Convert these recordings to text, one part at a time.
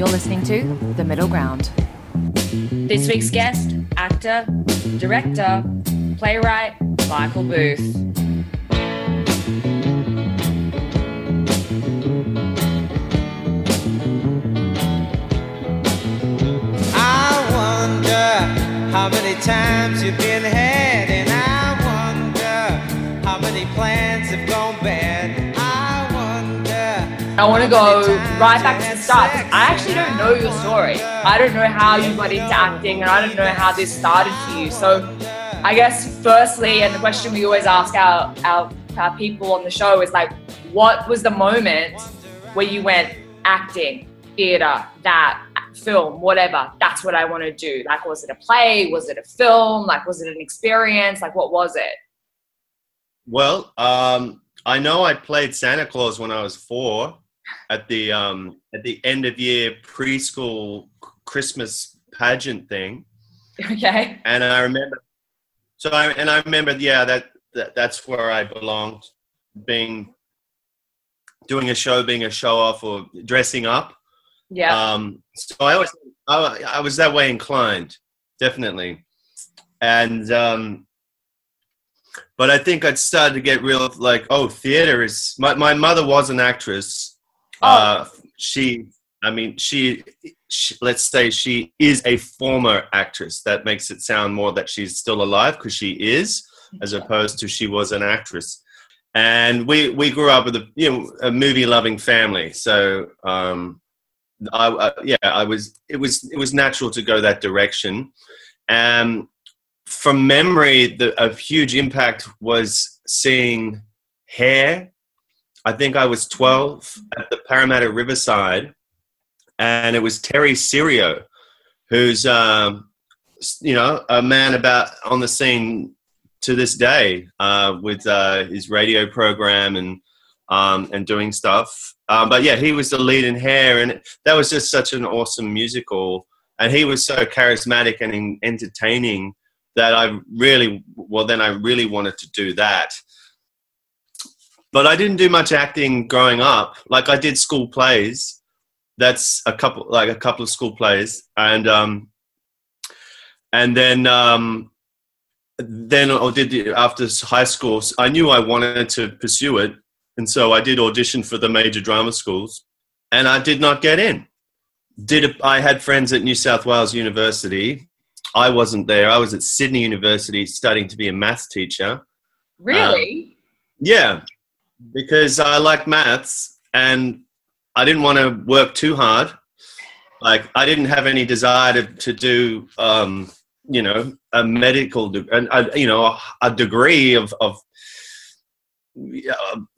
You're listening to The Middle Ground. This week's guest, actor, director, playwright, Michael Booth. I wonder how many times you've been had, want to go right back to the start. I actually don't know your story. I don't know how you got into acting, and I don't know how this started for you. So, I guess firstly, and the question we always ask our our, our people on the show is like, what was the moment where you went acting, theater, that film, whatever? That's what I want to do. Like, was it a play? Was it a film? Like, was it an experience? Like, what was it? Well, um, I know I played Santa Claus when I was four at the um, at the end of year preschool Christmas pageant thing, Okay. and I remember. So I and I remember, yeah, that, that that's where I belonged, being doing a show, being a show off, or dressing up. Yeah. Um, so I always I, I was that way inclined, definitely, and um, but I think I'd started to get real like oh theater is my my mother was an actress. Uh, she I mean she, she let's say she is a former actress. That makes it sound more that she's still alive because she is, as opposed to she was an actress. And we we grew up with a you know a movie loving family, so. Um, I, I, yeah, I was. It was. It was natural to go that direction. Um, from memory, the a huge impact was seeing Hair. I think I was twelve at the Parramatta Riverside, and it was Terry Serio, who's um, you know a man about on the scene to this day uh, with uh, his radio program and um, and doing stuff. Um, but yeah, he was the lead in Hair, and that was just such an awesome musical. And he was so charismatic and entertaining that I really, well, then I really wanted to do that. But I didn't do much acting growing up. Like I did school plays. That's a couple, like a couple of school plays, and um, and then um, then I did after high school. I knew I wanted to pursue it, and so I did audition for the major drama schools, and I did not get in. Did a, I had friends at New South Wales University? I wasn't there. I was at Sydney University studying to be a maths teacher. really? Yeah, because I like maths and I didn't want to work too hard. Like I didn't have any desire to, to do, um, you know, a medical, de- and a, you know, a, a degree of of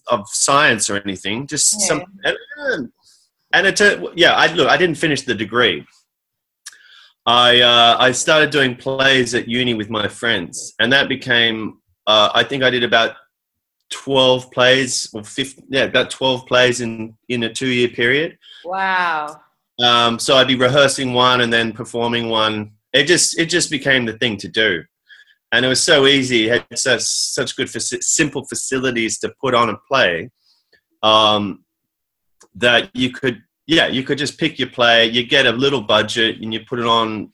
of science or anything. Just Yeah. some, and, and it, yeah. I look. I didn't finish the degree. I uh, I started doing plays at uni with my friends, and that became. Uh, I think I did about 12 plays or 15 yeah about 12 plays in in a two year period. Wow. um, so i'd be rehearsing one and then performing one. It just it just became the thing to do. And it was so easy. It had such such good simple facilities to put on a play um, that you could yeah you could just pick your play you get a little budget and you put it on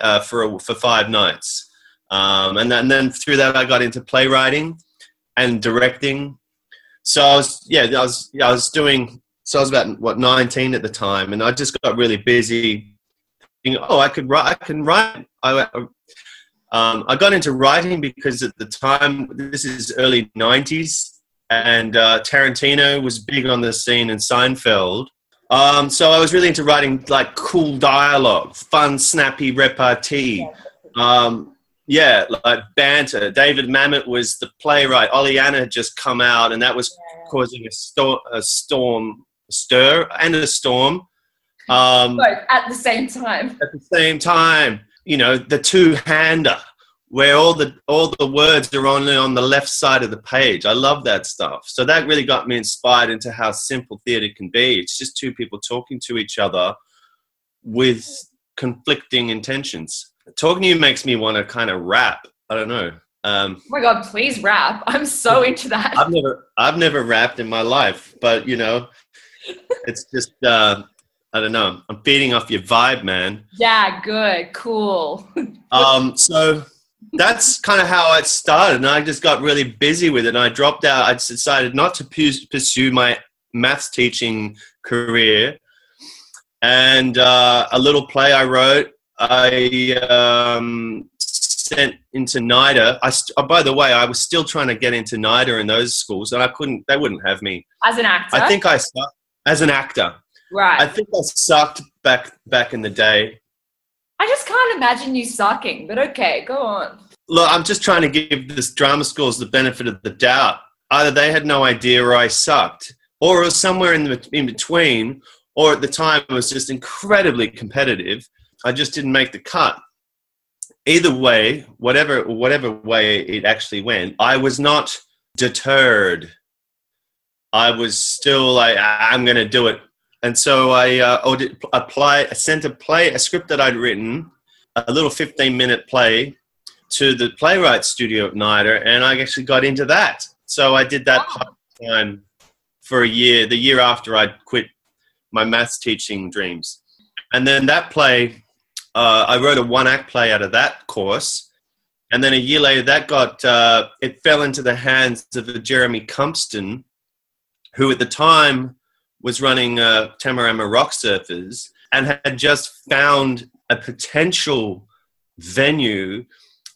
uh, for a, for five nights. Um, and, then, and then through that i got into playwriting and directing. So I was, yeah, I was, yeah, I was doing. So I was about what 19 at the time, and I just got really busy. Thinking, oh, I could write. I can write. I, um, I got into writing because at the time, this is early 90s, and uh, Tarantino was big on the scene in Seinfeld. Um, so I was really into writing like cool dialogue, fun, snappy repartee. Um, yeah, like banter. David Mamet was the playwright. Oleanna had just come out, and that was causing a, sto- a storm, a stir, and a storm. Um, Both at the same time. at the same time, you know, the two-hander, where all the all the words are only on the left side of the page. I love that stuff. So that really got me inspired into how simple theatre can be. It's just two people talking to each other with conflicting intentions. Talking to you makes me want to kind of rap. I don't know. Um, Oh my god, please rap. I'm so into that. I've never I've never rapped in my life, but you know, it's just uh, I don't know. I'm feeding off your vibe, man. Yeah, good, cool. Um, so that's kind of how it started, and I just got really busy with it. And I dropped out. I decided not to pursue my maths teaching career, and uh, a little play I wrote. I um, sent into NIDA. I st- oh, by the way, I was still trying to get into NIDA in those schools, and I couldn't. They wouldn't have me. As an actor, I think I sucked as an actor. right. I think I sucked back back in the day. I just can't imagine you sucking, but okay, go on. Look, I'm just trying to give this drama schools the benefit of the doubt. Either they had no idea or I sucked, or it was somewhere in the in between, or at the time it was just incredibly competitive. I just didn't make the cut. Either way, whatever whatever way it actually went, I was not deterred. I was still like, "Ah, I'm going to do it, and so I uh, audit, apply, sent a play, a script that I'd written, a little 15 minute play to the playwright studio at NIDA, and I actually got into that. So I did that part time for a year, the year after I'd quit my maths teaching dreams. And then that play, uh, I wrote a one act play out of that course. And then a year later, that got, uh, it fell into the hands of Jeremy Cumpston, who at the time was running uh, Tamarama Rock Surfers and had just found a potential venue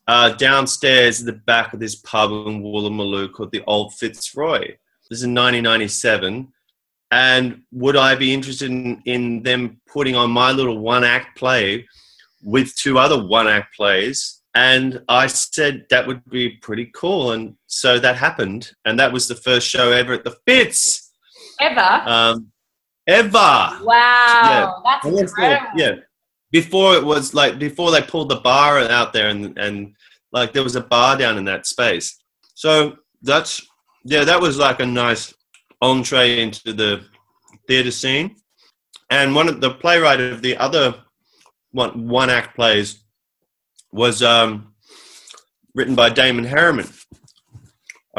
uh, downstairs at the back of this pub in Woolloomooloo called the Old Fitzroy. This is in 1997. And would I be interested in, in them putting on my little one act play with two other one act plays? And I said that would be pretty cool. And so that happened. And that was the first show ever at the Fitz. Ever? Um, ever. wow, Yeah. that's incredible. yeah. Before it was like before they pulled the bar out there and and like there was a bar down in that space. So that's yeah, that was like a nice entree into the theatre scene. And one of the playwright of the other one one act plays was um, written by Damon Herriman.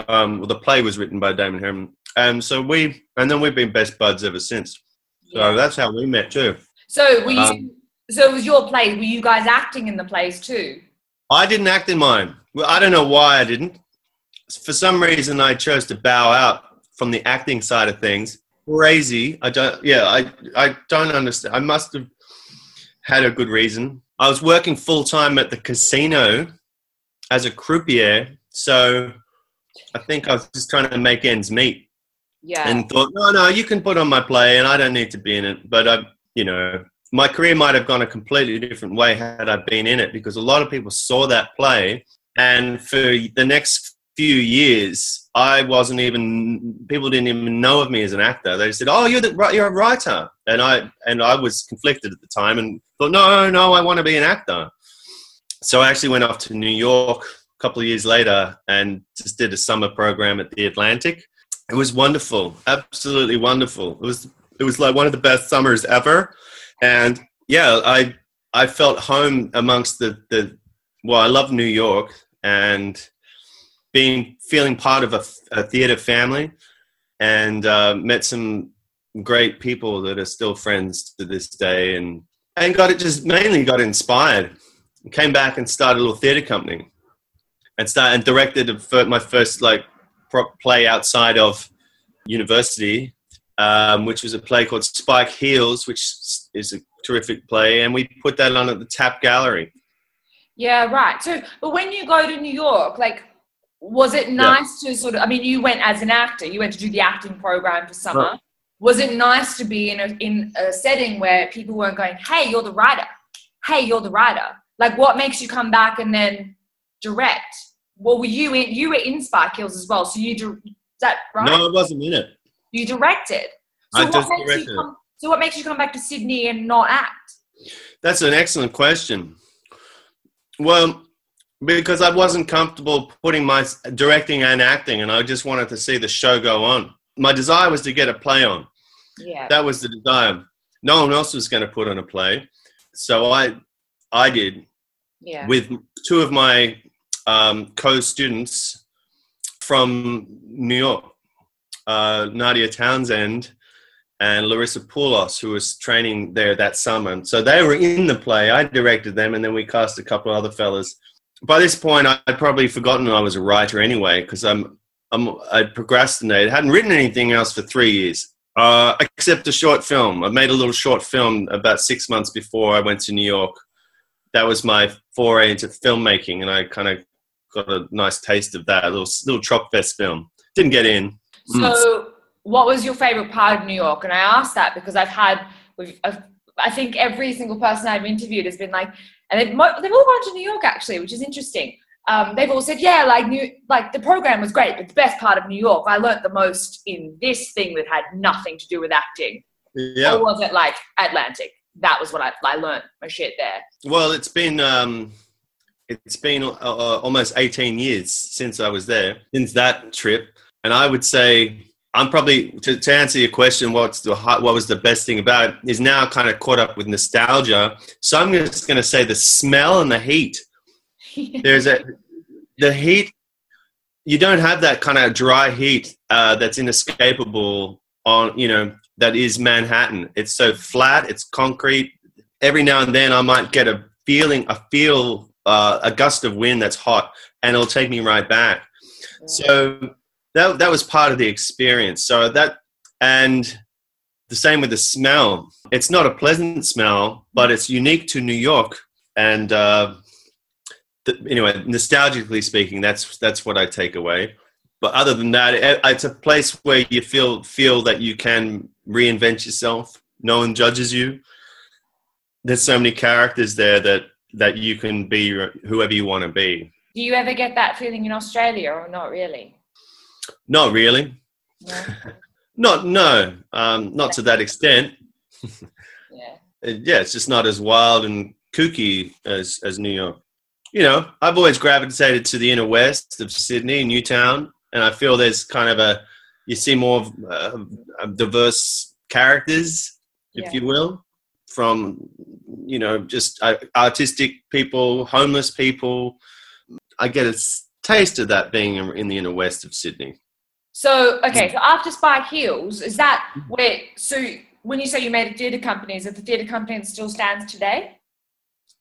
Um, well, the play was written by Damon Herriman, and so we and then we've been best buds ever since. So Yeah. that's how we met too. So were you? Um, so it was your play. Were you guys acting in the plays too? I didn't act in mine. Well, I don't know why I didn't. For some reason, I chose to bow out from the acting side of things. Crazy. I don't. Yeah, I. I don't understand. I must have had a good reason. I was working full time at the casino as a croupier, so I think I was just trying to make ends meet. Yeah. and thought, no, no, you can put on my play, and I don't need to be in it. But I, you know, my career might have gone a completely different way had I been in it, because a lot of people saw that play, and for the next few years, I wasn't even. People didn't even know of me as an actor. They said, "Oh, you're the you're a writer," and I and I was conflicted at the time, and thought, "No, no, I want to be an actor." So I actually went off to New York a couple of years later and just did a summer program at the Atlantic it was wonderful, absolutely wonderful. It was it was like one of the best summers ever, and yeah, I I felt home amongst the the. Well, I love New York and being feeling part of a, a theater family, and uh, met some great people that are still friends to this day, and and got it just mainly got inspired. Came back and started a little theater company, and started and directed my first like play outside of university, um, which was a play called Spike Heels, which is a terrific play, and we put that on at the Tap Gallery. Yeah, right. So, but when you go to New York, like, was it nice to sort of? I mean, you went as an actor. You went to do the acting program for summer. Right. Was it nice to be in a in a setting where people weren't going, "Hey, you're the writer. Hey, you're the writer." Like, what makes you come back and then direct? Well, were you in? You were in Spike Heels as well, so you is that right? No, I wasn't in it. You directed. So I what just directed you come, So what makes you come back to Sydney and not act? That's an excellent question. Well, because I wasn't comfortable putting my directing and acting, and I just wanted to see the show go on. My desire was to get a play on. Yeah. That was the desire. No one else was going to put on a play, so I, I did yeah. with two of my um, co-students from New York, uh, Nadia Townsend and Larissa Poulos, who was training there that summer. So they were in the play. I directed them, and then we cast a couple of other fellas. By this point, I'd probably forgotten I was a writer anyway, because I'm, I'm I procrastinated. hadn't written anything else for three years, uh, except a short film. I made a little short film about six months before I went to New York. That was my foray into filmmaking, and I kind of got a nice taste of that. A little little Tropfest film. Didn't get in. Mm. So, what was your favorite part of New York? And I asked that because I've had, I've, I think every single person I've interviewed has been like, and they've, they've all gone to New York actually, which is interesting. Um, they've all said, yeah, like new, like the program was great, but the best part of New York, I learned the most in this thing that had nothing to do with acting. Yeah. Or was it like Atlantic? That was what I, I learned my shit there. Well, it's been um, it's been uh, uh, almost 18 years since I was there, since that trip, and I would say I'm probably to, to answer your question. What's the what was the best thing about it? Is now kind of caught up with nostalgia. So I'm just going to say the smell and the heat. There's a the heat. You don't have that kind of dry heat uh, that's inescapable on you know that is Manhattan. It's so flat. It's concrete. Every now and then I might get a feeling, a feel, uh, a gust of wind that's hot, and it'll take me right back. So that that was part of the experience. So that and the same with the smell. It's not a pleasant smell, but it's unique to New York. And uh, the, anyway, nostalgically speaking, that's that's what I take away. But other than that, it, it's a place where you feel feel that you can reinvent yourself. No one judges you. There's so many characters there that that you can be whoever you want to be. Do you ever get that feeling in Australia, or not really? Not really. Yeah. Not no, um, not to that extent. yeah. Yeah, it's just not as wild and kooky as as New York. You know, I've always gravitated to the inner west of Sydney, Newtown, and I feel there's kind of a you see more of, uh, diverse characters, if Yeah. you will, from you know just uh, artistic people, homeless people. I get a s- taste of that being in the inner west of Sydney. So okay, so after Spike Heels, is that where? So when you say you made a theatre company, is it the theatre company that still stands today?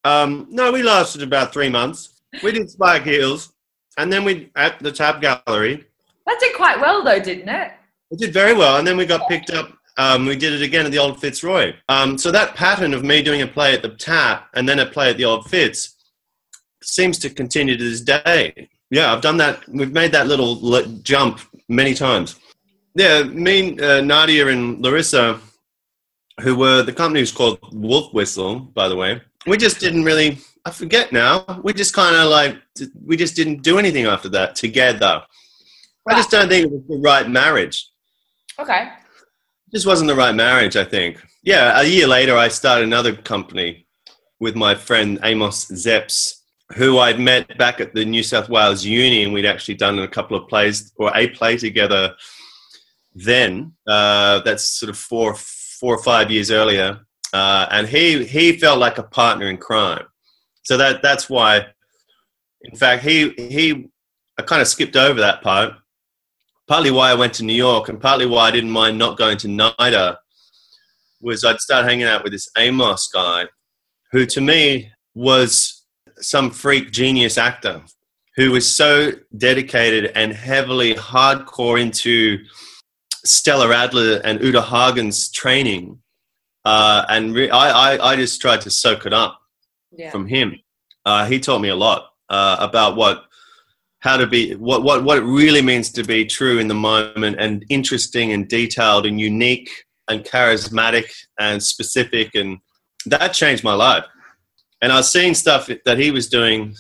Um, no, we lasted about three months. We did Spike Heels, and then we at the Tap Gallery. That did quite well though, didn't it? It did very well, and then we got picked up. Um, we did it again at the Old Fitzroy. Um, so that pattern of me doing a play at the Tap and then a play at the Old Fitz seems to continue to this day. Yeah, I've done that. We've made that little le- jump many times. Yeah, me, uh, Nadia, and Larissa, who were the company was called Wolf Whistle, by the way. We just didn't really. I forget now. We just kind of like we just didn't do anything after that together. I just don't think it was the right marriage. Okay. This wasn't the right marriage, I think. Yeah, a year later, I started another company with my friend Amos Zeps, who I'd met back at the New South Wales Uni, and we'd actually done a couple of plays or a play together. Then uh, that's sort of four, four or five years earlier, uh, and he he felt like a partner in crime. So that that's why, in fact, he he I kind of skipped over that part partly why I went to New York and partly why I didn't mind not going to NIDA was I'd start hanging out with this Amos guy who to me was some freak genius actor who was so dedicated and heavily hardcore into Stella Adler and Uta Hagen's training. Uh, and re- I, I, I just tried to soak it up Yeah. from him. Uh, he taught me a lot uh, about what how to be what, what what it really means to be true in the moment and interesting and detailed and unique and charismatic and specific and that changed my life and i was seeing stuff that he was doing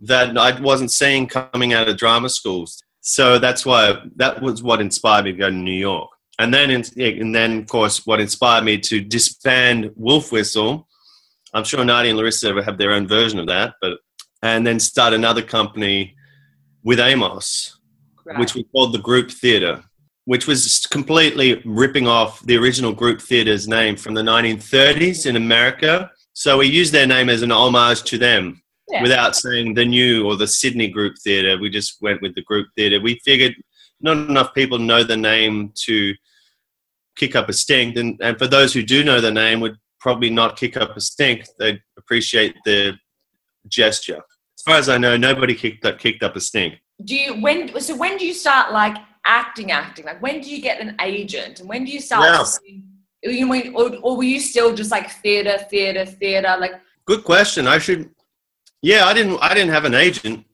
that i wasn't seeing coming out of drama schools so that's why that was what inspired me to go to new york and then in, and then of course what inspired me to disband wolf whistle i'm sure nadia and larissa have their own version of that but and then start another company with Amos, Right. which we called the Group Theatre, which was completely ripping off the original Group Theatre's name from the 1930s in America. So we used their name as an homage to them Yeah. without saying the new or the Sydney Group Theatre. We just went with the Group Theatre. We figured not enough people know the name to kick up a stink. And, and for those who do know the name, would probably not kick up a stink. They'd appreciate the gesture. As far as I know, nobody kicked up, kicked up a stink. Do you when so when do you start like acting acting? Like when do you get an agent and when do you start seeing- you when- or, or were you still just like theater, theater, theater? Like Good question. I should. Yeah, I didn't. I didn't have an agent,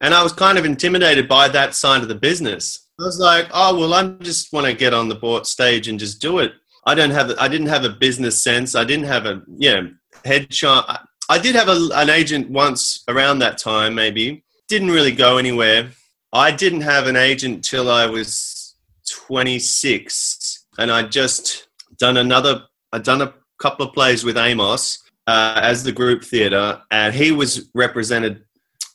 and I was kind of intimidated by that side of the business. I was like, oh well, I just want to get on the board stage and just do it. I don't have. I didn't have a business sense. I didn't have a yeah headshot. I- I did have a, an agent once around that time, maybe. Didn't really go anywhere. I didn't have an agent till I was 26, and I'd just done another. I'd done a couple of plays with Amos uh, as the group theatre, and he was represented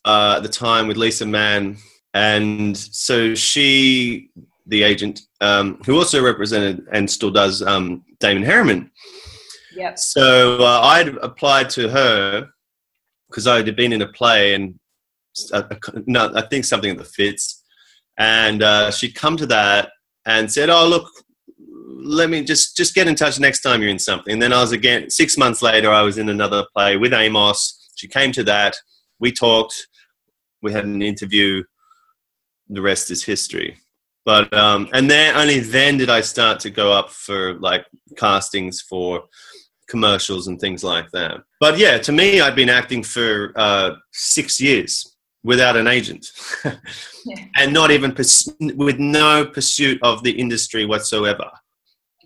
uh, at the time with Lisa Mann, and so she, the agent, um, who also represented and still does um, Damon Herriman. yep. So uh, I'd applied to her because I had been in a play and uh, no, I think something at the Fitz, and uh, she'd come to that and said, "Oh, look, let me just just get in touch next time you're in something." And then I was again six months later. I was in another play with Amos. She came to that. We talked. We had an interview. The rest is history. But um, and then only then did I start to go up for like castings for commercials and things like that. But yeah, to me, I'd been acting for uh, six years without an agent, Yeah. and not even purs- with no pursuit of the industry whatsoever.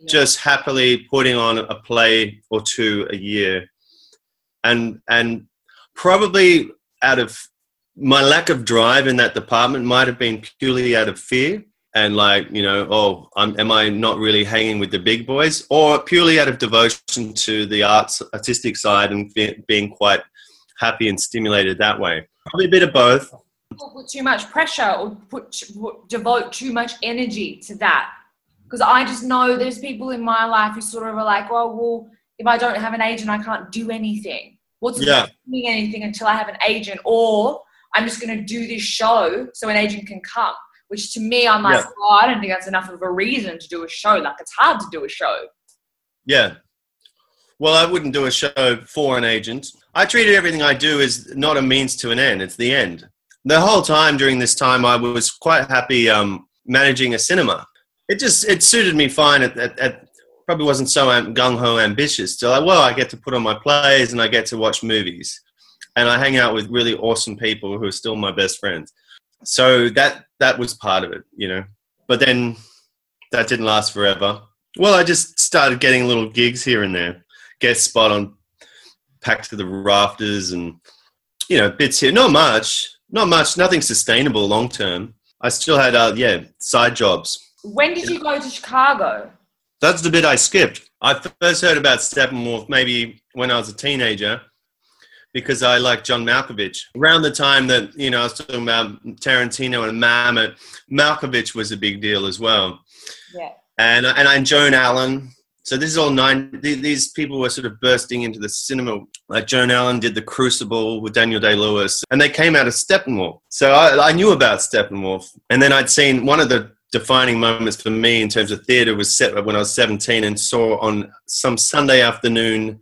Just happily putting on a play or two a year, and and probably out of my lack of drive in that department might have been purely out of fear and like you know oh I'm, am i not really hanging with the big boys? Or purely out of devotion to the arts artistic side and be, being quite happy and stimulated that way. Probably a bit of both. Put too much pressure or put, put devote too much energy to that. Because I just know there's people in my life who sort of are like, oh, well, if I don't have an agent, I can't do anything. What's the Yeah. doing anything until I have an agent? Or I'm just going to do this show so an agent can come. Which to me, I'm like, Yeah. oh, I don't think that's enough of a reason to do a show. Like, it's hard to do a show. yeah well i wouldn't do a show for an agent i treated everything i do as not a means to an end it's the end the whole time during this time i was quite happy um, managing a cinema it just it suited me fine at, at, at probably wasn't so gung-ho ambitious so like well i get to put on my plays and i get to watch movies. And i hang out with really awesome people who are still my best friends. So that that was part of it you know. But then that didn't last forever. Well i just started getting little gigs here and there. Guest spot on packed to the rafters and you know bits here. Not much not much nothing sustainable long term i still had uh yeah side jobs When did you go to Chicago? that's the bit I skipped. I first heard about Steppenwolf maybe when I was a teenager because I liked John Malkovich. Around the time that, you know, I was talking about Tarantino and Mamet, Malkovich was a big deal as well. Yeah. And, and I Joan Allen. So this is all nine, these people were sort of bursting into the cinema. Like Joan Allen did The Crucible with Daniel Day-Lewis and they came out of Steppenwolf. So I, I knew about Steppenwolf. And then I'd seen one of the defining moments for me in terms of theatre was set when I was 17 and saw on some Sunday afternoon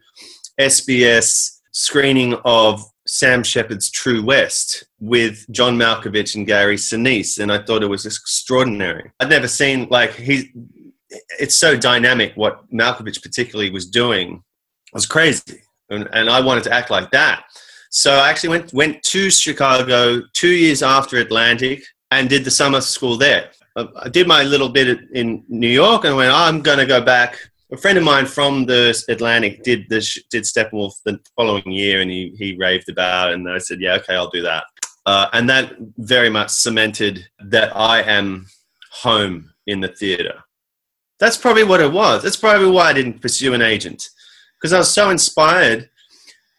SBS screening of Sam Shepard's True West with John Malkovich and Gary Sinise, and I thought it was extraordinary. I'd never seen like he. It's so dynamic what Malkovich particularly was doing. It was crazy, and, and I wanted to act like that. So I actually went went to Chicago two years after Atlantic and did the summer school there. I did my little bit in New York and went, oh, I'm going to go back. A friend of mine from the Atlantic did the sh- did Steppenwolf the following year, and he he raved about it. And I said, yeah, okay, I'll do that. Uh, and that very much cemented that I am home in the theater. That's probably what it was. That's probably why I didn't pursue an agent because I was so inspired.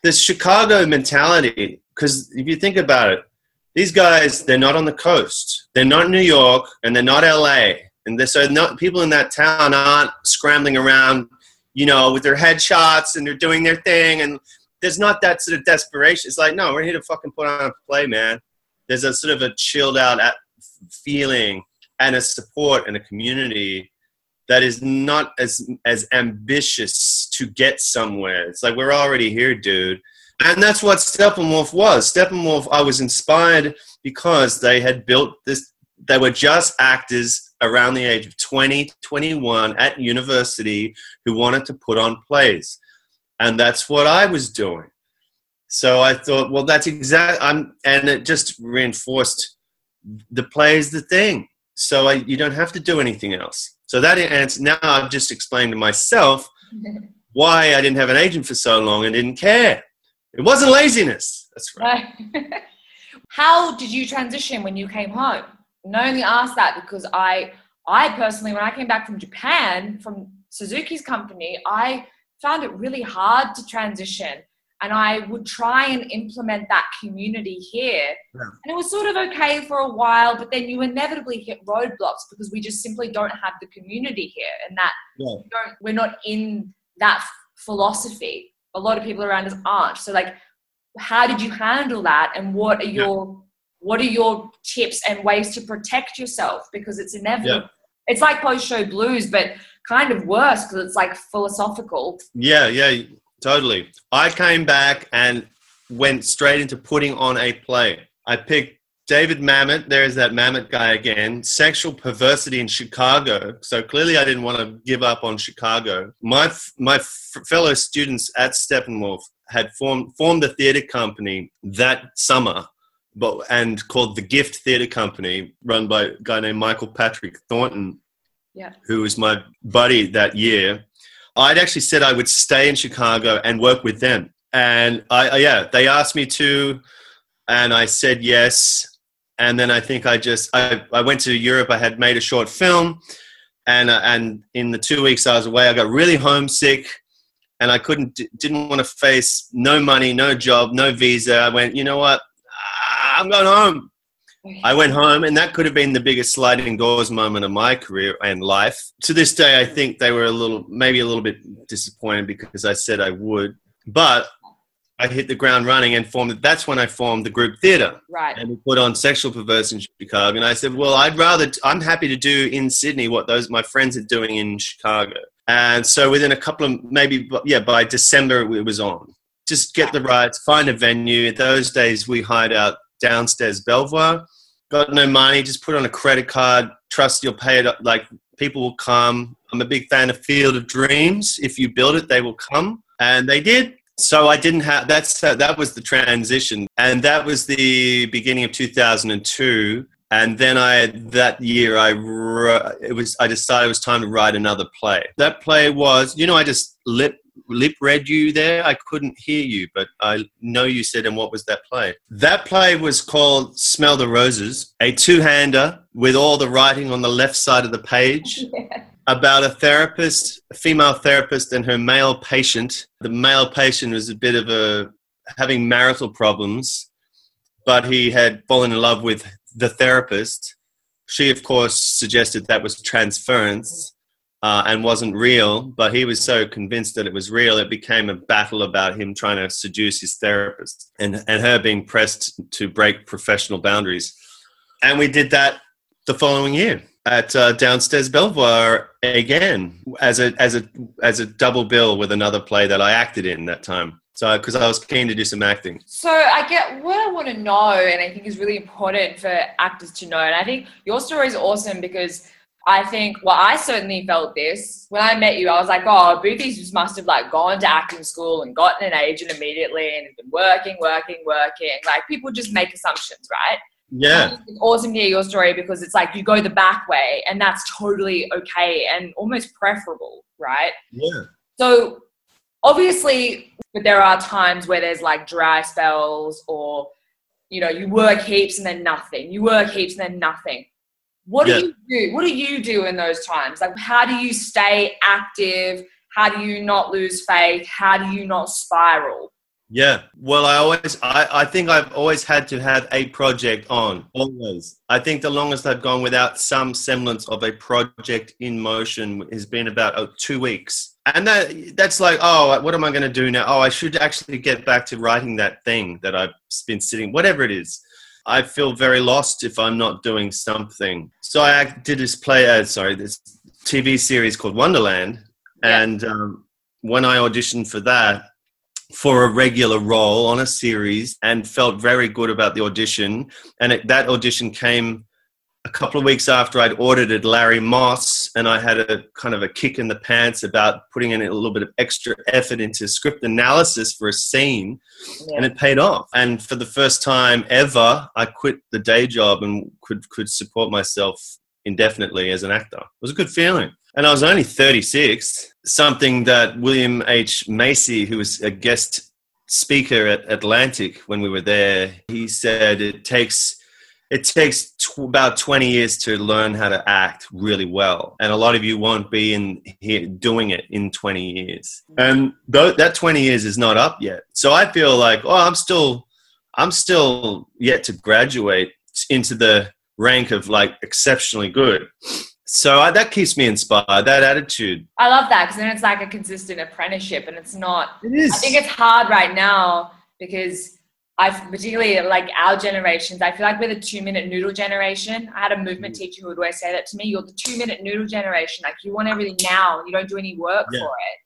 The Chicago mentality, because if you think about it, these guys, they're not on the coast. They're not New York and they're not LA. And so not, people in that town aren't scrambling around, you know, with their headshots and they're doing their thing. And there's not that sort of desperation. It's like, no, we're here to fucking put on a play, man. There's a sort of a chilled out feeling and a support and a community that is not as as ambitious to get somewhere. It's like we're already here, dude. And that's what Steppenwolf was. Steppenwolf, I was inspired because they had built this. They were just actors around the age of 20, 21 at university who wanted to put on plays. And that's what I was doing. So I thought, well, that's exact. I'm, and it just reinforced the play is the thing. So I, you don't have to do anything else. So that answer, now I've just explained to myself why I didn't have an agent for so long and didn't care. It wasn't laziness. That's right. How did you transition when you came home? And I only ask that because I, I personally, when I came back from Japan, from Suzuki's company, I found it really hard to transition. And I would try and implement that community here. Yeah. And it was sort of okay for a while, but then you inevitably hit roadblocks because we just simply don't have the community here. And that yeah. we don't, we're not in that philosophy. A lot of people around us aren't. So, like, how did you handle that? And what are your yeah. what are your tips and ways to protect yourself? Because it's inevitable. It's like post show blues, but kind of worse because it's like philosophical. Yeah, yeah, totally. I came back and went straight into putting on a play. I picked David Mamet, there's that Mamet guy again, sexual perversity in Chicago. So clearly I didn't want to give up on Chicago. My, my fellow students at Steppenwolf had formed, formed a theater company that summer but, and called the Gift Theater Company, run by a guy named Michael Patrick Thornton yeah. who was my buddy that year, I'd actually said I would stay in Chicago and work with them. And I, yeah, they asked me to, and I said yes. And then I think I just, I, I went to Europe. I had made a short film. And, uh, and in the two weeks I was away, I got really homesick and I couldn't, didn't want to face no money, no job, no visa. I went, you know what? I'm going home. I went home, and that could have been the biggest sliding doors moment of my career and life. To this day, I think they were a little, maybe a little bit disappointed because I said I would, but I hit the ground running and formed. That's when I formed the group theatre, right? And we put on sexual perverse in Chicago. And I said, well, I'd rather. I'm happy to do in Sydney what those my friends are doing in Chicago. And so within a couple of maybe yeah by December it was on. Just get the rights, find a venue. Those days we hired out downstairs Belvoir got no money, just put on a credit card, trust you'll pay it, like people will come. I'm a big fan of Field of Dreams. If you build it, they will come. And they did. So I didn't have, that's, uh, that was the transition. And that was the beginning of 2002. And then I, that year, I, it was, I decided it was time to write another play. That play was, you know, I just lip lip read you there. I couldn't hear you, but I know you said, and what was that play? That play was called Smell the Roses, a two hander with all the writing on the left side of the page. Yeah. About a therapist, a female therapist, and her male patient. The male patient was a bit of a having marital problems, but he had fallen in love with the therapist. She, of course, suggested that was transference uh, and wasn't real, but he was so convinced that it was real, it became a battle about him trying to seduce his therapist and, and her being pressed to break professional boundaries. And we did that the following year at uh, downstairs Belvoir again as a as a as a double bill with another play that I acted in that time. So because I was keen to do some acting. So I get what I want to know, and I think is really important for actors to know. And I think your story is awesome because I think, well, I certainly felt this when I met you. I was like, oh, Boothy just must have like gone to acting school and gotten an agent immediately and been working, working, working. Like people just make assumptions, right? Yeah. It's awesome to hear your story because it's like you go the back way and that's totally okay and almost preferable, right? Yeah. So obviously, but there are times where there's like dry spells or, you know, you work heaps and then nothing. You work heaps and then nothing what yeah. do you do? What do you do in those times? Like, how do you stay active? How do you not lose faith? How do you not spiral? Yeah. Well, I always, I, I think I've always had to have a project on, always. I think the longest I've gone without some semblance of a project in motion has been about oh, two weeks. And that that's like, oh, what am I going to do now? Oh, I should actually get back to writing that thing that I've been sitting, whatever it is. I feel very lost if I'm not doing something. So I did this play, uh, sorry, this TV series called Wonderland, Yeah. and um, when I auditioned for that for a regular role on a series, and felt very good about the audition, and it, that audition came a couple of weeks after I'd audited Larry Moss, and I had a kind of a kick in the pants about putting in a little bit of extra effort into script analysis for a scene, and it paid off. And for the first time ever, I quit the day job and could could support myself indefinitely as an actor. It was a good feeling. And I was only 36, something that William H. Macy, who was a guest speaker at Atlantic when we were there, he said it takes it takes tw- about 20 years to learn how to act really well. And a lot of you won't be in here doing it in 20 years. And th- that 20 years is not up yet. So i feel like oh i'm still i'm still yet to graduate into the rank of like exceptionally good so I, that keeps me inspired that attitude I love that because then it's like a consistent apprenticeship and it's not it is I think it's hard right now because I've particularly like our generations, I feel like we're the two minute noodle generation. I had a movement Mm. teacher who would always say that to me. You're the two minute noodle generation. Like you want everything now you don't do any work Yeah. for it.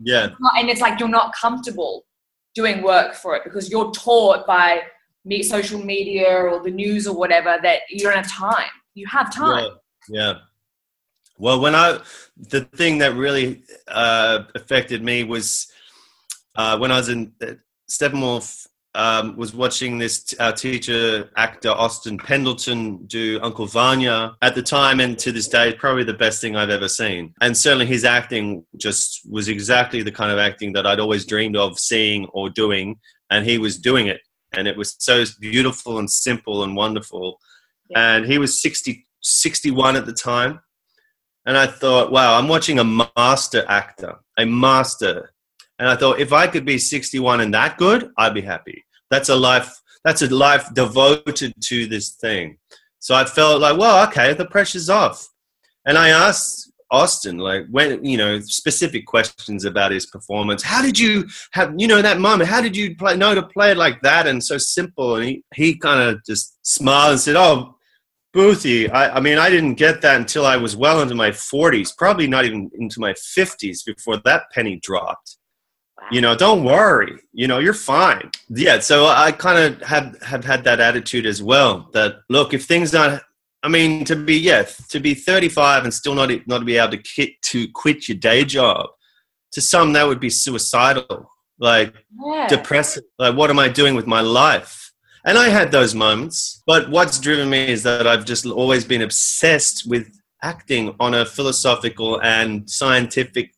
yeah And it's like you're not comfortable doing work for it because you're taught by me, social media or the news or whatever that you don't have time. You have time. Yeah. yeah. Well, when I, the thing that really uh, affected me was uh, when I was in uh, Steppenwolf, um, was watching this our teacher actor Austin Pendleton do Uncle Vanya at the time and to this day probably the best thing I've ever seen. And certainly his acting just was exactly the kind of acting that I'd always dreamed of seeing or doing and he was doing it. And it was so beautiful and simple and wonderful. And he was 60 61 at the time and I thought wow I'm watching a master actor a master and I thought if I could be 61 and that good, I'd be happy. That's a life. That's a life devoted to this thing. So I felt like, well, okay, the pressure's off. And I asked Austin, like, when you know, specific questions about his performance. How did you have, you know, that moment? How did you play, know to play it like that and so simple? And he he kind of just smiled and said, "Oh, Boothy, I, I mean, I didn't get that until I was well into my 40s, probably not even into my 50s before that penny dropped." you know don't worry you know you're fine yeah so i kind of have have had that attitude as well that look if things aren't i mean to be yeah to be 35 and still not not be able to quit to quit your day job to some that would be suicidal like Yeah. depressing like what am i doing with my life and i had those moments but what's driven me is that i've just always been obsessed with acting on a philosophical and scientific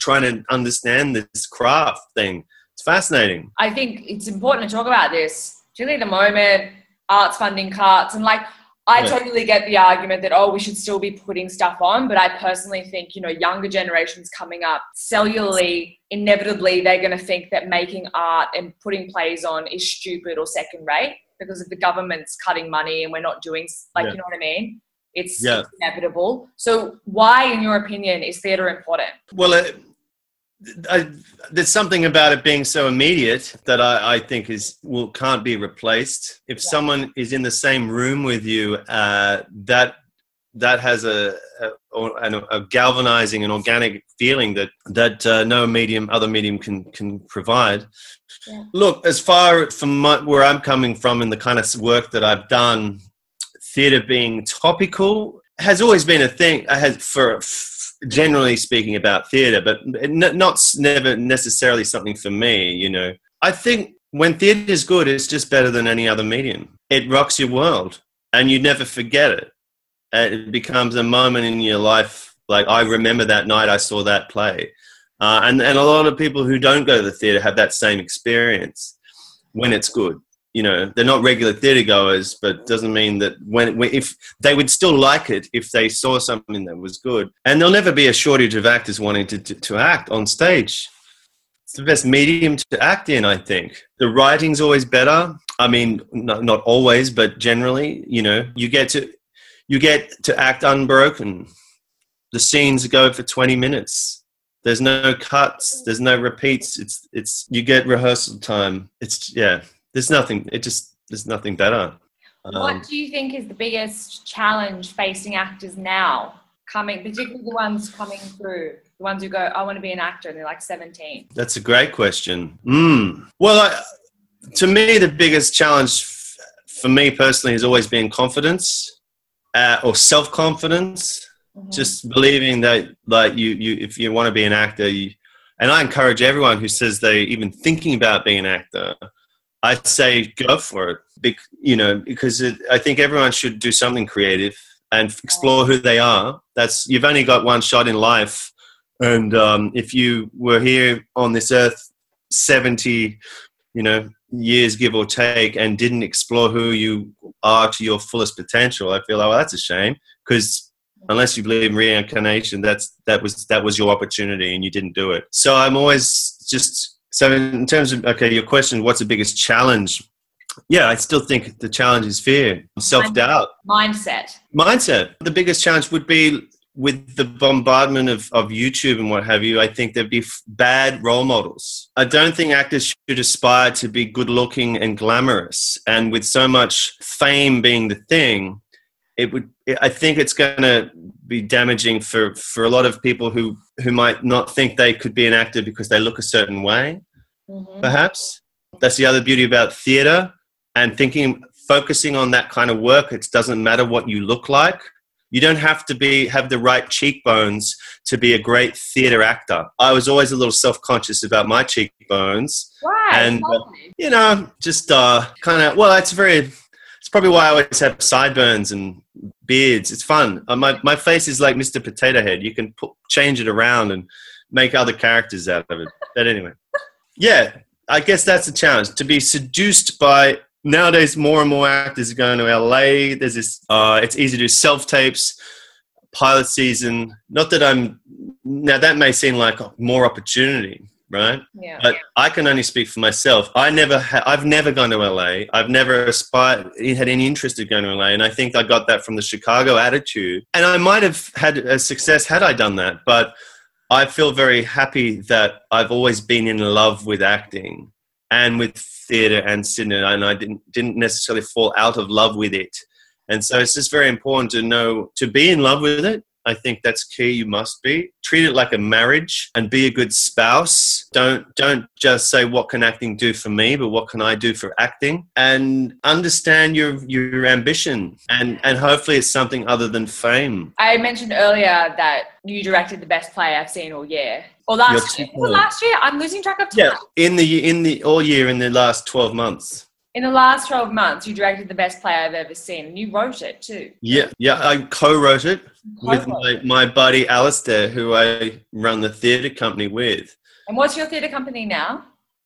trying to understand this craft thing it's fascinating I think it's important to talk about this, particularly the moment, arts funding cuts. And like, I Yeah. totally get the argument that, oh, we should still be putting stuff on. But I personally think, you know, younger generations coming up, cellularly, inevitably, they're going to think that making art and putting plays on is stupid or second rate because if the government's cutting money and we're not doing, like, Yeah. you know what I mean? It's, Yeah. it's inevitable. So, why, in your opinion, is theatre important? well it, I, there's something about it being so immediate that I, I think is will can't be replaced. If someone is in the same room with you, uh, that that has a, a, a galvanizing and organic feeling that that uh, no medium, other medium can can provide. Yeah. Look, as far from my, where I'm coming from and the kind of work that I've done, theatre being topical has always been a thing. Has for generally speaking about theatre, but not never necessarily something for me. You know, I think when theatre is good, it's just better than any other medium. It rocks your world, and you never forget it. And it becomes a moment in your life. Like I remember that night I saw that play, uh, and and a lot of people who don't go to the theatre have that same experience when it's good you know they're not regular theatre goers but doesn't mean that when if they would still like it if they saw something that was good. And there'll never be a shortage of actors wanting to, to, to act on stage. It's the best medium to act in i think. The writing's always better. I mean not, not always but generally you know you get to you get to act unbroken. The scenes go for 20 minutes. There's no cuts. There's no repeats. It's it's you get rehearsal time. It's yeah there's nothing it just there's nothing better um, what do you think is the biggest challenge facing actors now? coming, particularly the ones coming through, the ones who go, I want to be an actor, and they're like 17? That's a great question. Mm. Well, I, to me, the biggest challenge f- for me personally has always been confidence uh, or self confidence. Mhm. Just believing that, like you, you, if you want to be an actor, you, and I encourage everyone who says they even thinking about being an actor, I say go for it. Bec- you know, because it, I think everyone should do something creative and explore who they are. That's you've only got one shot in life, and um, if you were here on this earth seventy, you know, years give or take, and didn't explore who you are to your fullest potential, I feel like well, that's a shame because unless you believe in reincarnation, that's that was that was your opportunity and you didn't do it. So I'm always just so in terms of okay, your question, what's the biggest challenge? Yeah, I still think the challenge is fear, self doubt, Mindset. mindset. The biggest challenge would be with the bombardment of, of YouTube and what have you. I think there'd be f- bad role models. I don't think actors should aspire to be good looking and glamorous. And with so much fame being the thing, it would. I think it's going to be damaging for for a lot of people who who might not think they could be an actor because they look a certain way Mhm. perhaps. That's the other beauty about theatre and thinking, focusing on that kind of work. It doesn't matter what you look like. You don't have to be have the right cheekbones to be a great theatre actor. I was always a little self conscious about my cheekbones. Right. And, uh. You know, just uh, kind of. Well, it's very. It's probably why I always have sideburns and beards. It's fun. Uh, my my face is like Mr. Potato Head. You can put, change it around and make other characters out of it. But anyway, yeah, I guess that's the challenge to be seduced by. Nowadays, more and more actors are going to LA. There's this. Uh, it's easy to do self tapes, pilot season. Not that I'm. Now that may seem like more opportunity, right? yeah. But I can only speak for myself. I never, ha- I've never gone to LA. I've never aspired, had any interest in going to LA, and I think I got that from the Chicago attitude. And I might have had a success had I done that, but I feel very happy that I've always been in love with acting and with theatre and cinema, and I didn't didn't necessarily fall out of love with it. And so it's just very important to know to be in love with it. I think that's key. You must be treat it like a marriage and be a good spouse. Don't don't just say what can acting do for me, but what can I do for acting? And understand your your ambition and and hopefully it's something other than fame. I mentioned earlier that you directed the best play I've seen all year. Or last year. too Was it kind. last year? I'm losing track of time. Yeah, in the in the all year in the last twelve months. In the last 12 months, you directed the best play I've ever seen. And you wrote it too. Yeah, yeah, I co-wrote it with my, my buddy Alistair, who I run the theatre company with. And what's your theatre company now?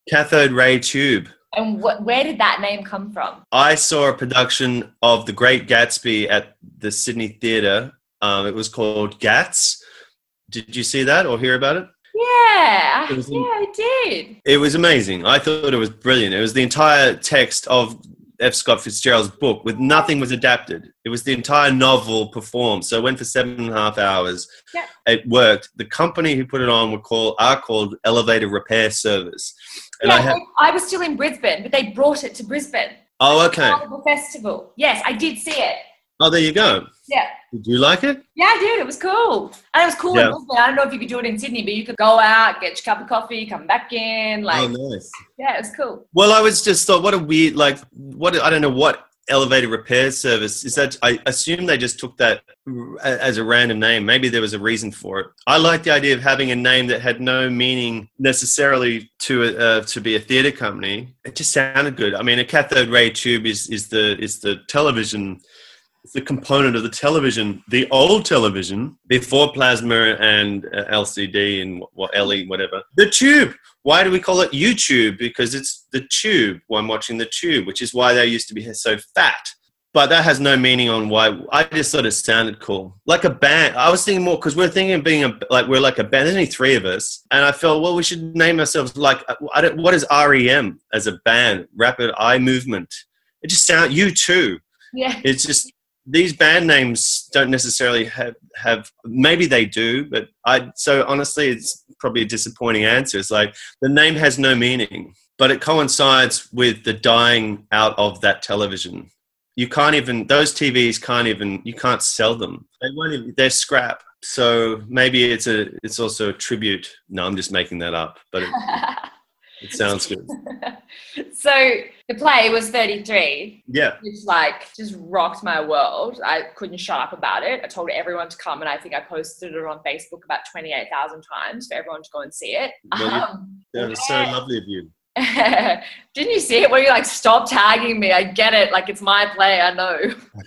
Cathode Ray Tube. And wh- where did that name come from? I saw a production of The Great Gatsby at the Sydney Theatre. Um, it was called Gatz. Did you see that or hear about it? Yeah, It was yeah, I did. It was amazing. I thought it was brilliant. It was the entire text of F. Scott Fitzgerald's book, with nothing was adapted. It was the entire novel performed. So it went for seven and a half hours. Yeah. It worked. The company who put it on were called are called Elevator Repair Service. And yeah, I had I was still in Brisbane, but they brought it to Brisbane. oh okay. Carnival Festival. Yes, I did see it. Oh there you go. Yeah. Did you like it? Yeah, I did. It was cool. And it was cool in Yeah. Brisbane. I don't know if you could do it in Sydney, but you could go out, get your cup of coffee, come back in. Like, oh nice. yeah, it was cool. Well, I was just thought, what a weird, like, what I don't know what elevator repair service is that. I assume they just took that as a random name. Maybe there was a reason for it. I like the idea of having a name that had no meaning necessarily to a, uh, to be a theater company. It just sounded good. I mean, a cathode ray tube is is the is the television. It's the component of the television, the old television before plasma and uh, LCD and what, LE, whatever. The tube. Why do we call it YouTube? Because it's the tube. I'm watching the tube, which is why they used to be so fat. But that has no meaning on why. I just thought it sounded cool, like a band. I was thinking more because we're thinking of being a like we're like a band. There's only three of us, and I felt well we should name ourselves like I don't, what is REM as a band? Rapid Eye Movement. It just sound U2 Yeah. it's just these band names don't necessarily have have maybe they do but i so honestly it's probably a disappointing answer. It's like the name has no meaning but it coincides with the dying out of that television. You can't even those tvs can't even you can't sell them. They won't even they're scrap. So maybe it's a it's also a tribute. No, I'm just making that up, but it, it sounds good. so the play was 33, Yeah, which like just rocked my world. I couldn't shut up about it. I told everyone to come, and I think I posted it on Facebook about 28,000 times for everyone to go and see it. Well, Um, that was so lovely of you. Didn't you see it where you like stop tagging me? I get it. Like it's my play. I know.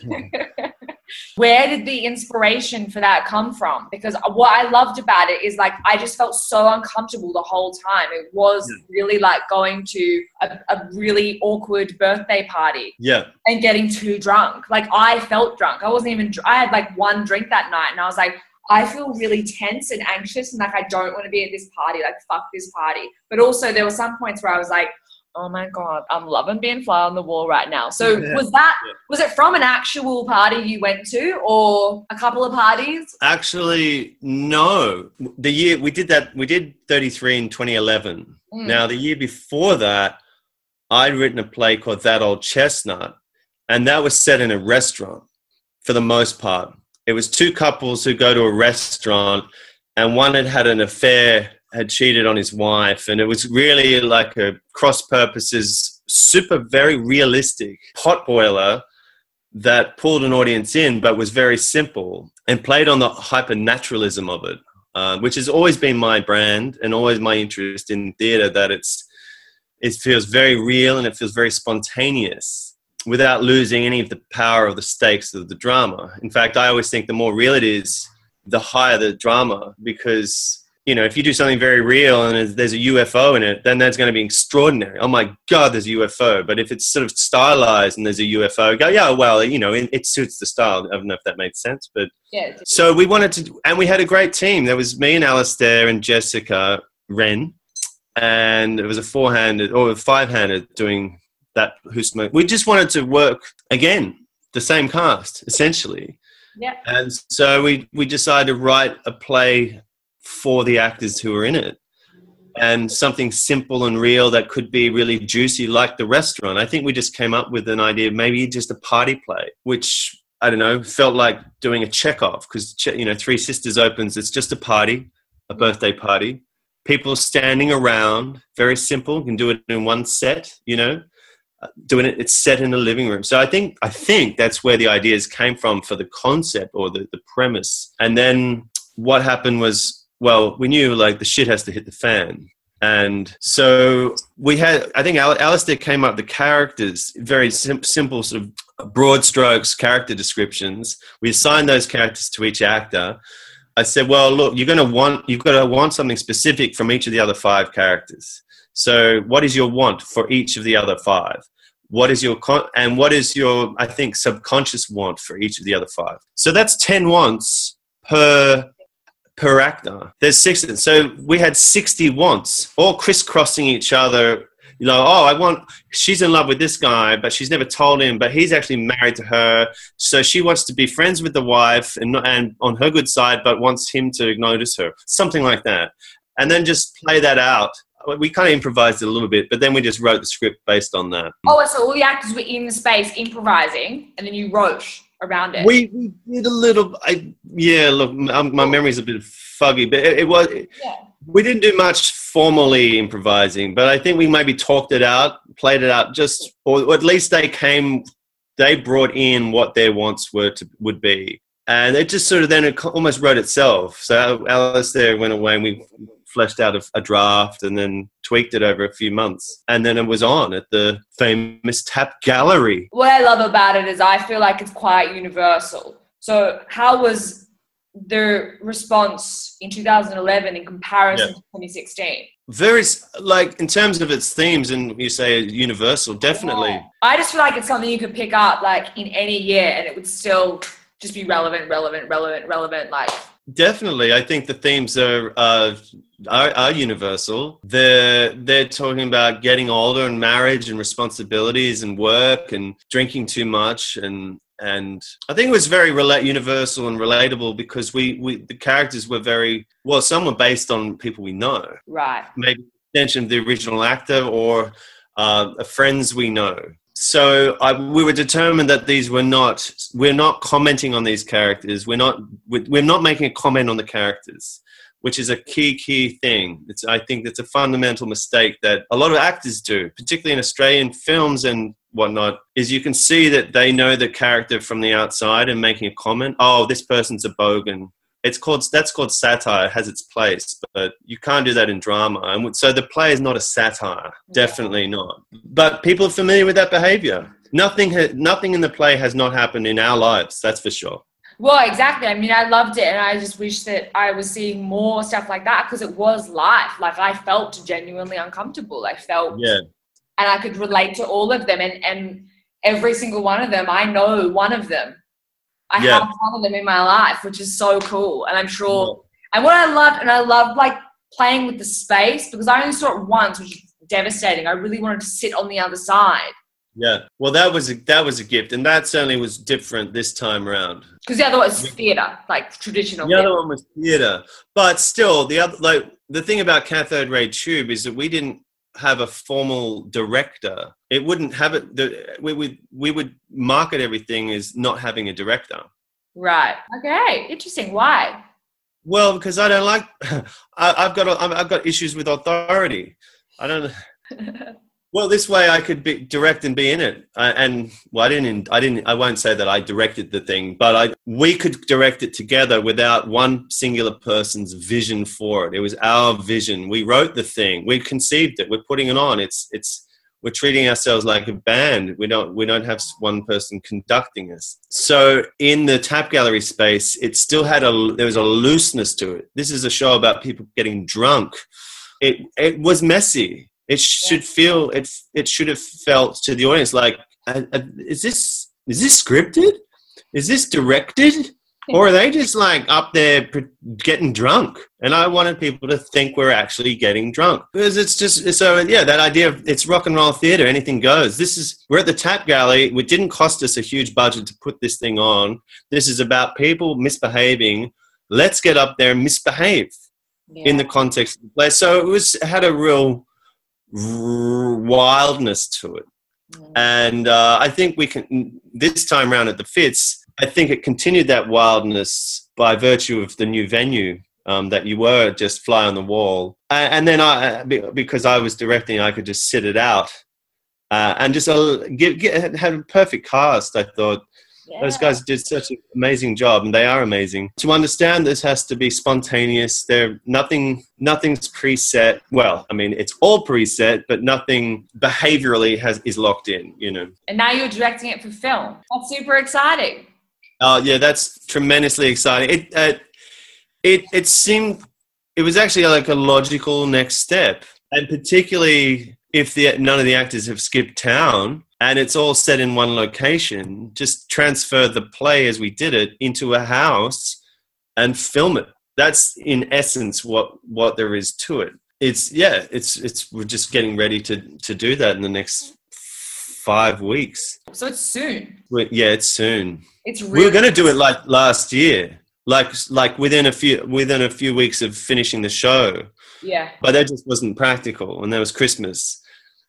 Where did the inspiration for that come from? Because what I loved about it is like I just felt so uncomfortable the whole time. It was really like going to a, a really awkward birthday party Yeah, and getting too drunk. Like I felt drunk. I wasn't even. I had like one drink that night, and I was like, I feel really tense and anxious, and like I don't want to be at this party. Like fuck this party. But also there were some points where I was like, oh my god, I'm loving being fly on the wall right now. So Yeah. was that Yeah. was it from an actual party you went to, or a couple of parties? actually, no. The year we did that, we did 33 in 2011. Mm. Now, the year before that, I'd written a play called That Old Chestnut, and that was set in a restaurant for the most part. It was two couples who go to a restaurant, and one had had an affair, had cheated on his wife, and it was really like a cross purposes, super, very realistic potboiler that pulled an audience in, but was very simple and played on the hypernaturalism of it, uh, which has always been my brand and always my interest in theatre. That it's it feels very real and it feels very spontaneous without losing any of the power of the stakes of the drama. In fact, I always think the more real it is, the higher the drama because you know if you do something very real and there's- a UFO in it, then that's going to be extraordinary. Oh my God, there's a UFO! But if it's sort of stylized and there's a UFO, go yeah, well, you know, it, it suits the style. I don't know if that made sense, but Yeah. so we wanted to, and we had a great team. There was me and Alistair and Jessica Wren, and it was a four-handed or a five-handed doing that. Who smoked? We just wanted to work again, the same cast essentially. Yeah. And so we we decided to write a play for the actors who are in it. And something simple and real that could be really juicy, like the restaurant. I think we just came up with an idea, maybe just a party play, which I don't know, felt like doing a check Chekhov because you know, Three Sisters opens. It's just a party, a birthday party. People standing around, very simple. You can do it in one set. You know, Uh, doing it. It's set in a living room. So I think I think that's where the ideas came from for the concept or the the premise. And then what happened was, well, we knew like the shit has to hit the fan. And so we had, I think Al- Alistair came up the characters, very sim- simple, sort of broad strokes character descriptions. We assigned those characters to each actor. I said, well, look, you're going to want, you've got to want something specific from each of the other five characters. So what is your want for each of the other five? What is your, con- and what is your, I think, subconscious want for each of the other five? So that's 10 wants per per actor. There's six. So we had 60 wants, all crisscrossing each other. You know, oh, I want, she's in love with this guy, but she's never told him, but he's actually married to her. So she wants to be friends with the wife and, and on her good side, but wants him to notice her. Something like that. And then just play that out. We kind of improvised it a little bit, but then we just wrote the script based on that. Oh, so all the actors were in the space improvising, and then you wrote around it. We, we did a little, I, yeah, look, um, my memory's a bit foggy, but it, it was, yeah. We didn't do much formally improvising, but I think we maybe talked it out, played it out, just or at least they came, they brought in what their wants were to would be, and it just sort of then it almost wrote itself. So Alistair went away, and we fleshed out a, a draft, and then tweaked it over a few months, and then it was on at the famous Tap Gallery. What I love about it is I feel like it's quite universal. So how was the response in 2011 in comparison Yeah. to 2016? Very like in terms of its themes, and you say universal, definitely. Yeah. I just feel like it's something you could pick up like in any year and it would still just be relevant, relevant, relevant, relevant. Like, Definitely, I think the themes are uh, are, are universal. They're they're talking about getting older and marriage and responsibilities and work and drinking too much and and I think it was very rela- universal and relatable because we, we the characters were very well. Some were based on people we know, right. maybe extension of the original actor or uh, friends we know. So I, we were determined that these were not we're not commenting on these characters. We're not we're not making a comment on the characters which is a key key thing. It's, i think it's a fundamental mistake that a lot of actors do particularly in australian films and whatnot is you can see that they know the character from the outside and making a comment. Oh this person's a bogan it's called that's called satire it has its place but you can't do that in drama and so the play is not a satire definitely not but people are familiar with that behavior nothing ha- nothing in the play has not happened in our lives that's for sure Well, exactly. I mean, I loved it, and I just wish that I was seeing more stuff like that because it was life. Like I felt genuinely uncomfortable. I felt, yeah and I could relate to all of them, and and every single one of them, I know one of them. I Yeah. have one of them in my life, which is so cool, and I'm sure. And what I loved, and I loved like playing with the space because I only saw it once, which is devastating. I really wanted to sit on the other side yeah well that was a that was a gift and that certainly was different this time around because the other one was theatre, like traditional. The other one was theatre, but still, the other like the thing about cathode ray tube is that we didn't have a formal director. It wouldn't have it. The, we would we would market everything as not having a director. Right. Okay. Interesting. Why? Well, because I don't like. I, I've got a- I've got issues with authority. I don't. Well, this way I could be direct and be in it. I, and well, I didn't. I didn't. I won't say that I directed the thing, but I we could direct it together without one singular person's vision for it. It was our vision. We wrote the thing. We conceived it. We're putting it on. It's it's. We're treating ourselves like a band. We don't. We don't have one person conducting us. So in the tap gallery space, it still had a. There was a looseness to it. This is a show about people getting drunk. It it was messy it should feel it it should have felt to the audience like uh, uh, is this is this scripted? Is this directed? Or are they just like up there getting drunk? And i wanted people to think we're actually getting drunk. Because it's just so yeah that idea of it's rock and roll theater anything goes. This is we're at the tap gallery it didn't cost us a huge budget to put this thing on. This is about people misbehaving. Let's get up there and misbehave in the context of the play so it was had a real r- wildness to it. And uh, I think we can, this time around at the Fitz, I think it continued that wildness by virtue of the new venue um, that you were just fly on the wall. And, and then I, because I was directing, I could just sit it out. Uh, and just uh, give, get, had a perfect cast. I thought those guys did such an amazing job, and they are amazing. To understand this has to be spontaneous. There, nothing, nothing's preset. Well, I mean, it's all preset, but nothing behaviorally has is locked in. You know. And now you're directing it for film. That's super exciting. Oh yeah, that's tremendously exciting. It uh, it it seemed it was actually like a logical next step, and particularly if the none of the actors have skipped town and it's all set in one location, just transfer the play as we did it into a house and film it. That's in essence what what there is to it. It's yeah, it's it's we're just getting ready to to do that in the next five weeks. So it's soon. We- Yeah, it's soon It's we really were going to do it like last year like like within a few within a few weeks of finishing the show yeah. but that just wasn't practical and that was christmas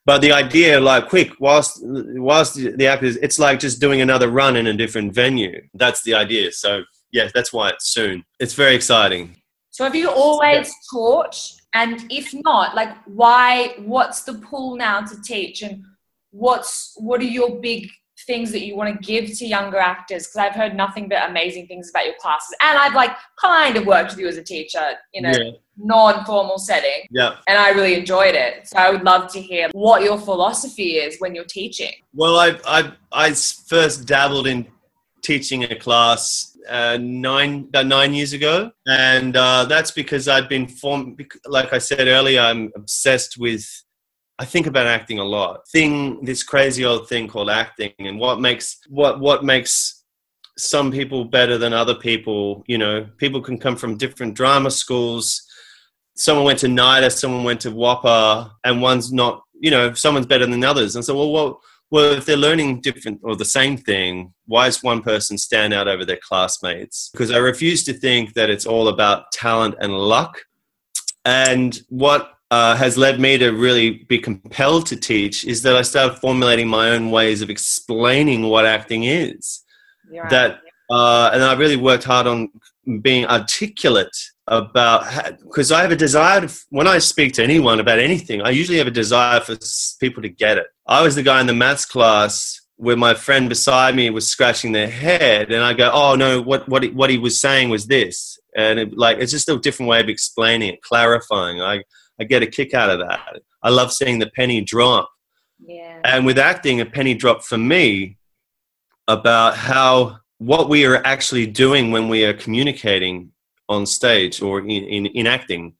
but the idea like quick whilst whilst the actors it's like just doing another run in a different venue. That's the idea. So yeah that's why it's soon. It's very exciting. So have you always taught? And if not, like why what's the pull now to teach? And what's what are your big things that you want to give to younger actors? Because I've heard nothing but amazing things about your classes. And I've like kind of worked with you as a teacher in a yeah non-formal setting. yeah And I really enjoyed it. So I would love to hear what your philosophy is when you're teaching. Well, I I I first dabbled in teaching a class uh, nine about nine years ago, and uh, that's because I'd been formed. Like I said earlier, I'm obsessed with. I think about acting a lot. Thing this crazy old thing called acting, and what makes what what makes some people better than other people. You know, people can come from different drama schools. Someone went to NIDA, someone went to WAAPA, and one's not. You know, someone's better than others. And so, well, what well, if they're learning different or the same thing, why does one person stand out over their classmates? Because I refuse to think that it's all about talent and luck. And what uh, has led me to really be compelled to teach is that I started formulating my own ways of explaining what acting is. You're That uh, and I really worked hard on being articulate about because I have a desire to, when I speak to anyone about anything, I usually have a desire for people to get it. I was the guy in the maths class where my friend beside me was scratching their head, and I go, "Oh no, what what he, what he was saying was this," and it, like it's just a different way of explaining it, clarifying. I I get a kick out of that. I love seeing the penny drop. Yeah. And with acting, a penny dropped for me about how what we are actually doing when we are communicating on stage or in, in, in acting,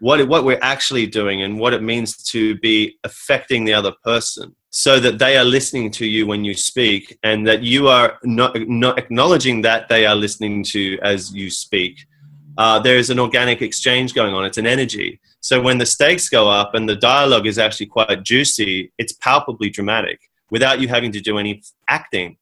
what, what we're actually doing and what it means to be affecting the other person so that they are listening to you when you speak and that you are not, not acknowledging that they are listening to you as you speak. Uh, there is an organic exchange going on. It's an energy. So when the stakes go up and the dialogue is actually quite juicy, it's palpably dramatic without you having to do any acting.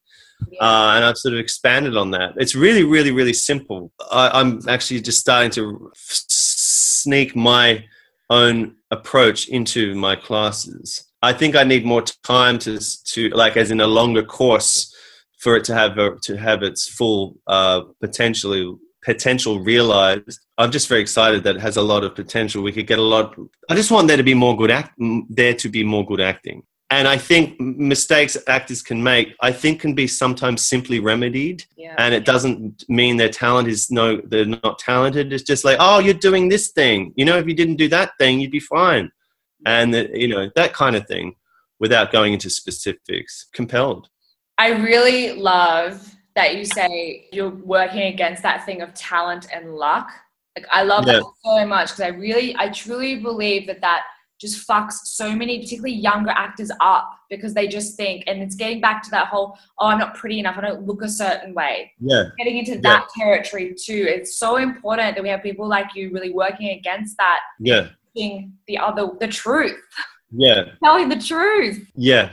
Yeah. Uh, and I've sort of expanded on that. It's really, really, really simple. I, I'm actually just starting to sneak my own approach into my classes. I think I need more time to, to like, as in a longer course, for it to have a, to have its full uh, potentially potential realized. I'm just very excited that it has a lot of potential. We could get a lot. I just want there to be more good act. There to be more good acting. And I think mistakes actors can make, I think, can be sometimes simply remedied. yeah. And it doesn't mean their talent is no, they're not talented. It's just like, oh, you're doing this thing. You know, if you didn't do that thing, you'd be fine. And uh, you know that kind of thing, without going into specifics. Compelled. I really love that you say you're working against that thing of talent and luck. Like I love Yeah. that so much because I really, I truly believe that that just fucks so many, particularly younger actors up because they just think, and it's getting back to that whole, oh, I'm not pretty enough, I don't look a certain way. Yeah. Getting into that territory too. It's so important that we have people like you really working against that, Yeah. being the other, the truth, Yeah. telling the truth. Yeah.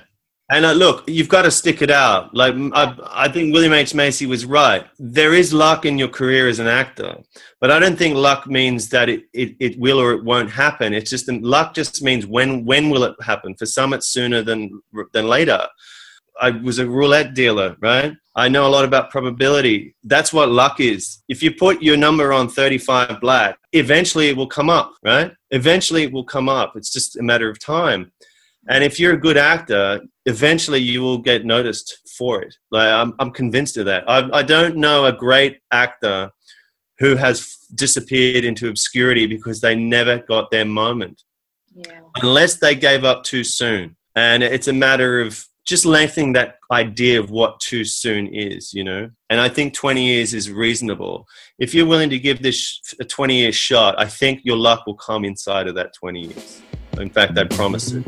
And uh, look, you've got to stick it out. Like I, I think William H Macy was right. There is luck in your career as an actor, but I don't think luck means that it, it, it will or it won't happen. It's just luck just means when when will it happen. For some, it's sooner than than later. I was a roulette dealer, right? I know a lot about probability. That's what luck is. If you put your number on 35 black, eventually it will come up, right? Eventually it will come up. It's just a matter of time. And if you're a good actor, eventually you will get noticed for it. Like I'm, I'm convinced of that. I, I don't know a great actor who has disappeared into obscurity because they never got their moment, Yeah. unless they gave up too soon. And it's a matter of just lengthening that idea of what too soon is, you know. And I think 20 years is reasonable. If you're willing to give this a 20 year shot, I think your luck will come inside of that 20 years. In fact, I promise it.